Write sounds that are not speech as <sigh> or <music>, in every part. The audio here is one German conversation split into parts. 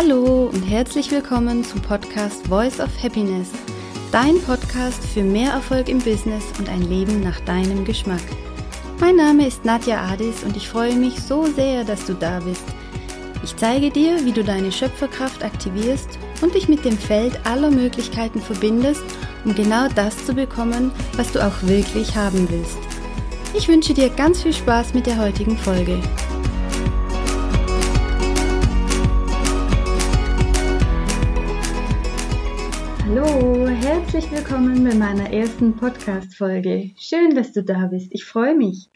Hallo und herzlich willkommen zum Podcast Voice of Happiness, dein Podcast für mehr Erfolg im Business und ein Leben nach deinem Geschmack. Mein Name ist Nadja Adis und ich freue mich so sehr, dass du da bist. Ich zeige dir, wie du deine Schöpferkraft aktivierst und dich mit dem Feld aller Möglichkeiten verbindest, um genau das zu bekommen, was du auch wirklich haben willst. Ich wünsche dir ganz viel Spaß mit der heutigen Folge. Hallo, herzlich willkommen bei meiner ersten Podcast-Folge. Schön, dass du da bist. Ich freue mich.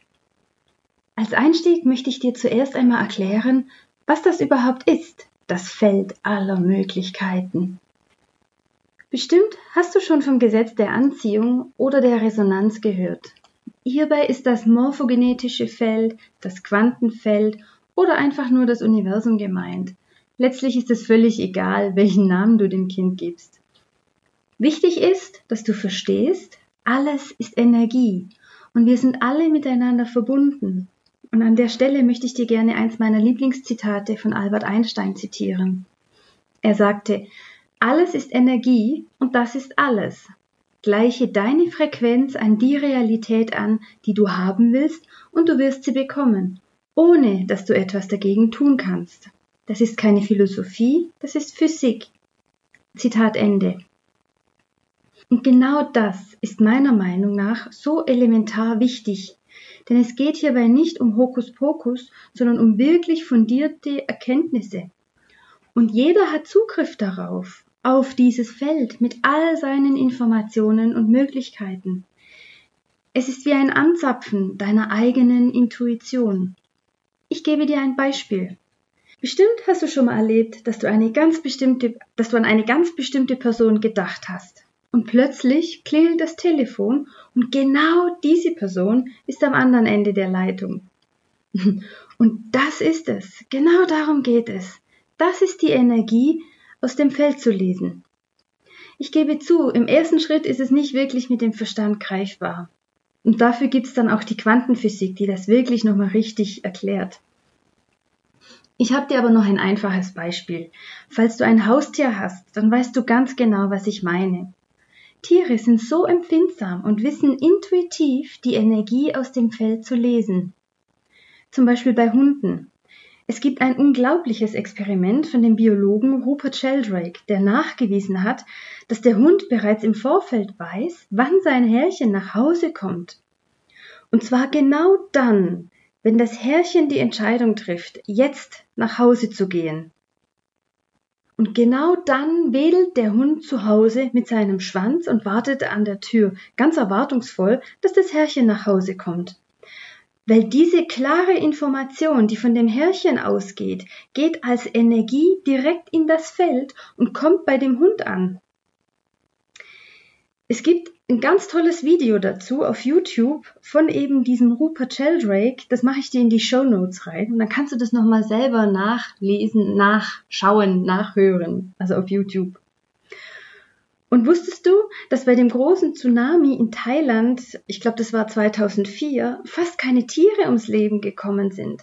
Als Einstieg möchte ich dir zuerst einmal erklären, was das überhaupt ist, das Feld aller Möglichkeiten. Bestimmt hast du schon vom Gesetz der Anziehung oder der Resonanz gehört. Hierbei ist das morphogenetische Feld, das Quantenfeld oder einfach nur das Universum gemeint. Letztlich ist es völlig egal, welchen Namen du dem Kind gibst. Wichtig ist, dass du verstehst, alles ist Energie und wir sind alle miteinander verbunden. Und an der Stelle möchte ich dir gerne eins meiner Lieblingszitate von Albert Einstein zitieren. Er sagte, alles ist Energie und das ist alles. Gleiche deine Frequenz an die Realität an, die du haben willst, und du wirst sie bekommen, ohne dass du etwas dagegen tun kannst. Das ist keine Philosophie, das ist Physik. Zitat Ende. Und genau das ist meiner Meinung nach so elementar wichtig. Denn es geht hierbei nicht um Hokuspokus, sondern um wirklich fundierte Erkenntnisse. Und jeder hat Zugriff darauf, auf dieses Feld mit all seinen Informationen und Möglichkeiten. Es ist wie ein Anzapfen deiner eigenen Intuition. Ich gebe dir ein Beispiel. Bestimmt hast du schon mal erlebt, dass du eine ganz bestimmte, dass du an eine ganz bestimmte Person gedacht hast. Und plötzlich klingelt das Telefon und genau diese Person ist am anderen Ende der Leitung. <laughs> Und das ist es. Genau darum geht es. Das ist die Energie, aus dem Feld zu lesen. Ich gebe zu, im ersten Schritt ist es nicht wirklich mit dem Verstand greifbar. Und dafür gibt es dann auch die Quantenphysik, die das wirklich nochmal richtig erklärt. Ich habe dir aber noch ein einfaches Beispiel. Falls du ein Haustier hast, dann weißt du ganz genau, was ich meine. Tiere sind so empfindsam und wissen intuitiv die Energie aus dem Feld zu lesen. Zum Beispiel bei Hunden. Es gibt ein unglaubliches Experiment von dem Biologen Rupert Sheldrake, der nachgewiesen hat, dass der Hund bereits im Vorfeld weiß, wann sein Herrchen nach Hause kommt. Und zwar genau dann, wenn das Herrchen die Entscheidung trifft, jetzt nach Hause zu gehen. Und genau dann wedelt der Hund zu Hause mit seinem Schwanz und wartet an der Tür, ganz erwartungsvoll, dass das Herrchen nach Hause kommt. Weil diese klare Information, die von dem Herrchen ausgeht, geht als Energie direkt in das Feld und kommt bei dem Hund an. Es gibt ein ganz tolles Video dazu auf YouTube von eben diesem Rupert Sheldrake. Das mache ich dir in die Show Notes rein. Und dann kannst du das nochmal selber nachlesen, nachschauen, nachhören. Also auf YouTube. Und wusstest du, dass bei dem großen Tsunami in Thailand, ich glaube das war 2004, fast keine Tiere ums Leben gekommen sind?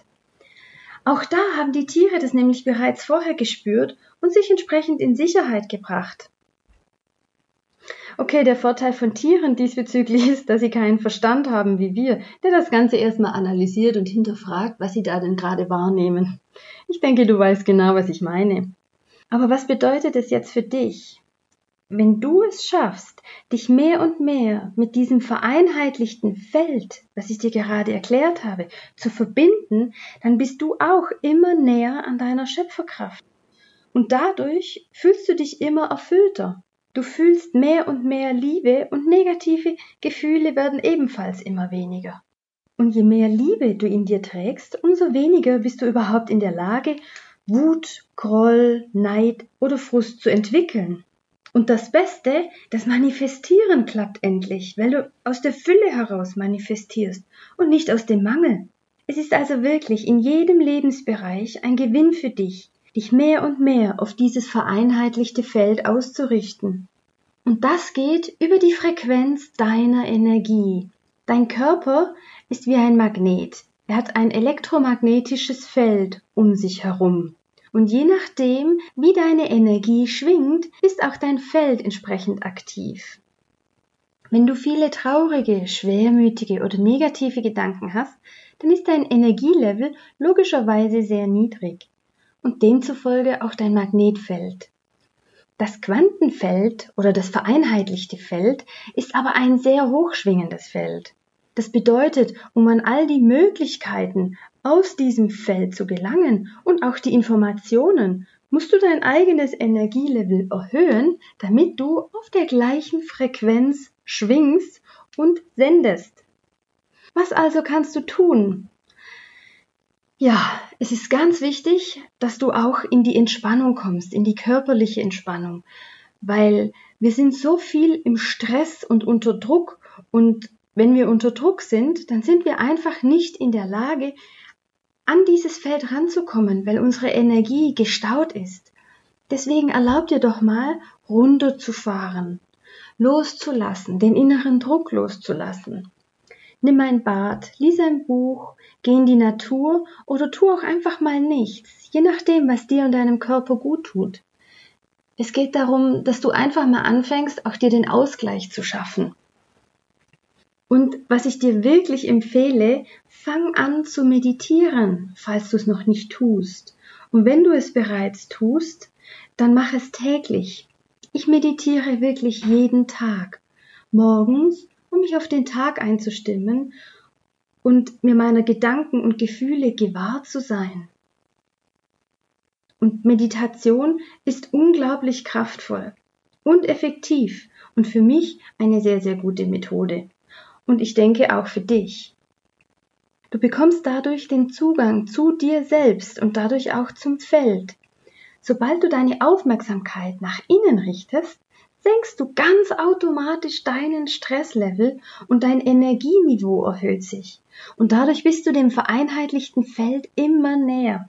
Auch da haben die Tiere das nämlich bereits vorher gespürt und sich entsprechend in Sicherheit gebracht. Okay, der Vorteil von Tieren diesbezüglich <laughs> ist, dass sie keinen Verstand haben wie wir, der das Ganze erstmal analysiert und hinterfragt, was sie da denn gerade wahrnehmen. Ich denke, du weißt genau, was ich meine. Aber was bedeutet es jetzt für dich? Wenn du es schaffst, dich mehr und mehr mit diesem vereinheitlichten Feld, was ich dir gerade erklärt habe, zu verbinden, dann bist du auch immer näher an deiner Schöpferkraft. Und dadurch fühlst du dich immer erfüllter. Du fühlst mehr und mehr Liebe und negative Gefühle werden ebenfalls immer weniger. Und je mehr Liebe du in dir trägst, umso weniger bist du überhaupt in der Lage, Wut, Groll, Neid oder Frust zu entwickeln. Und das Beste, das Manifestieren klappt endlich, weil du aus der Fülle heraus manifestierst und nicht aus dem Mangel. Es ist also wirklich in jedem Lebensbereich ein Gewinn für dich, dich mehr und mehr auf dieses vereinheitlichte Feld auszurichten. Und das geht über die Frequenz deiner Energie. Dein Körper ist wie ein Magnet. Er hat ein elektromagnetisches Feld um sich herum. Und je nachdem, wie deine Energie schwingt, ist auch dein Feld entsprechend aktiv. Wenn du viele traurige, schwermütige oder negative Gedanken hast, dann ist dein Energielevel logischerweise sehr niedrig und demzufolge auch dein Magnetfeld. Das Quantenfeld oder das vereinheitlichte Feld ist aber ein sehr hochschwingendes Feld. Das bedeutet, um an all die Möglichkeiten aus diesem Feld zu gelangen und auch die Informationen, musst du dein eigenes Energielevel erhöhen, damit du auf der gleichen Frequenz schwingst und sendest. Was also kannst du tun? Ja, es ist ganz wichtig, dass du auch in die Entspannung kommst, in die körperliche Entspannung, weil wir sind so viel im Stress und unter Druck und wenn wir unter Druck sind, dann sind wir einfach nicht in der Lage, an dieses Feld ranzukommen, weil unsere Energie gestaut ist. Deswegen erlaub dir doch mal, runterzufahren, loszulassen, den inneren Druck loszulassen. Nimm ein Bad, lies ein Buch, geh in die Natur oder tu auch einfach mal nichts, je nachdem, was dir und deinem Körper gut tut. Es geht darum, dass du einfach mal anfängst, auch dir den Ausgleich zu schaffen. Und was ich dir wirklich empfehle, fang an zu meditieren, falls du es noch nicht tust. Und wenn du es bereits tust, dann mach es täglich. Ich meditiere wirklich jeden Tag. Morgens mich auf den Tag einzustimmen und mir meiner Gedanken und Gefühle gewahr zu sein. Und Meditation ist unglaublich kraftvoll und effektiv und für mich eine sehr, sehr gute Methode. Und ich denke auch für dich. Du bekommst dadurch den Zugang zu dir selbst und dadurch auch zum Feld. Sobald du deine Aufmerksamkeit nach innen richtest, senkst du ganz automatisch deinen Stresslevel und dein Energieniveau erhöht sich. Und dadurch bist du dem vereinheitlichten Feld immer näher.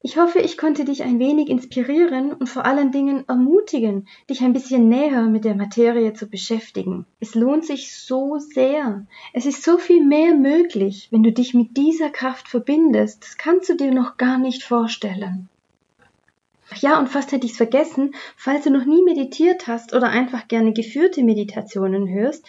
Ich hoffe, ich konnte dich ein wenig inspirieren und vor allen Dingen ermutigen, dich ein bisschen näher mit der Materie zu beschäftigen. Es lohnt sich so sehr. Es ist so viel mehr möglich, wenn du dich mit dieser Kraft verbindest. Das kannst du dir noch gar nicht vorstellen. Ja, und fast hätte ich es vergessen, falls du noch nie meditiert hast oder einfach gerne geführte Meditationen hörst,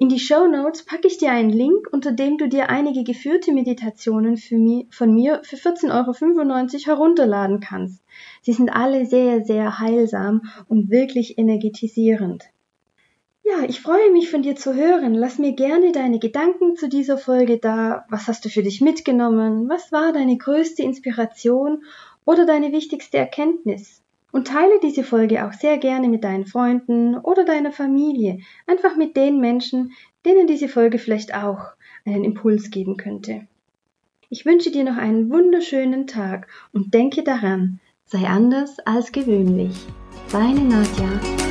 in die Show Notes packe ich dir einen Link, unter dem du dir einige geführte Meditationen mi von mir für 14,95 Euro herunterladen kannst. Sie sind alle sehr, sehr heilsam und wirklich energetisierend. Ja, ich freue mich von dir zu hören. Lass mir gerne deine Gedanken zu dieser Folge da. Was hast du für dich mitgenommen? Was war deine größte Inspiration oder deine wichtigste Erkenntnis. Und teile diese Folge auch sehr gerne mit deinen Freunden oder deiner Familie, einfach mit den Menschen, denen diese Folge vielleicht auch einen Impuls geben könnte. Ich wünsche dir noch einen wunderschönen Tag und denke daran, sei anders als gewöhnlich. Deine Nadja.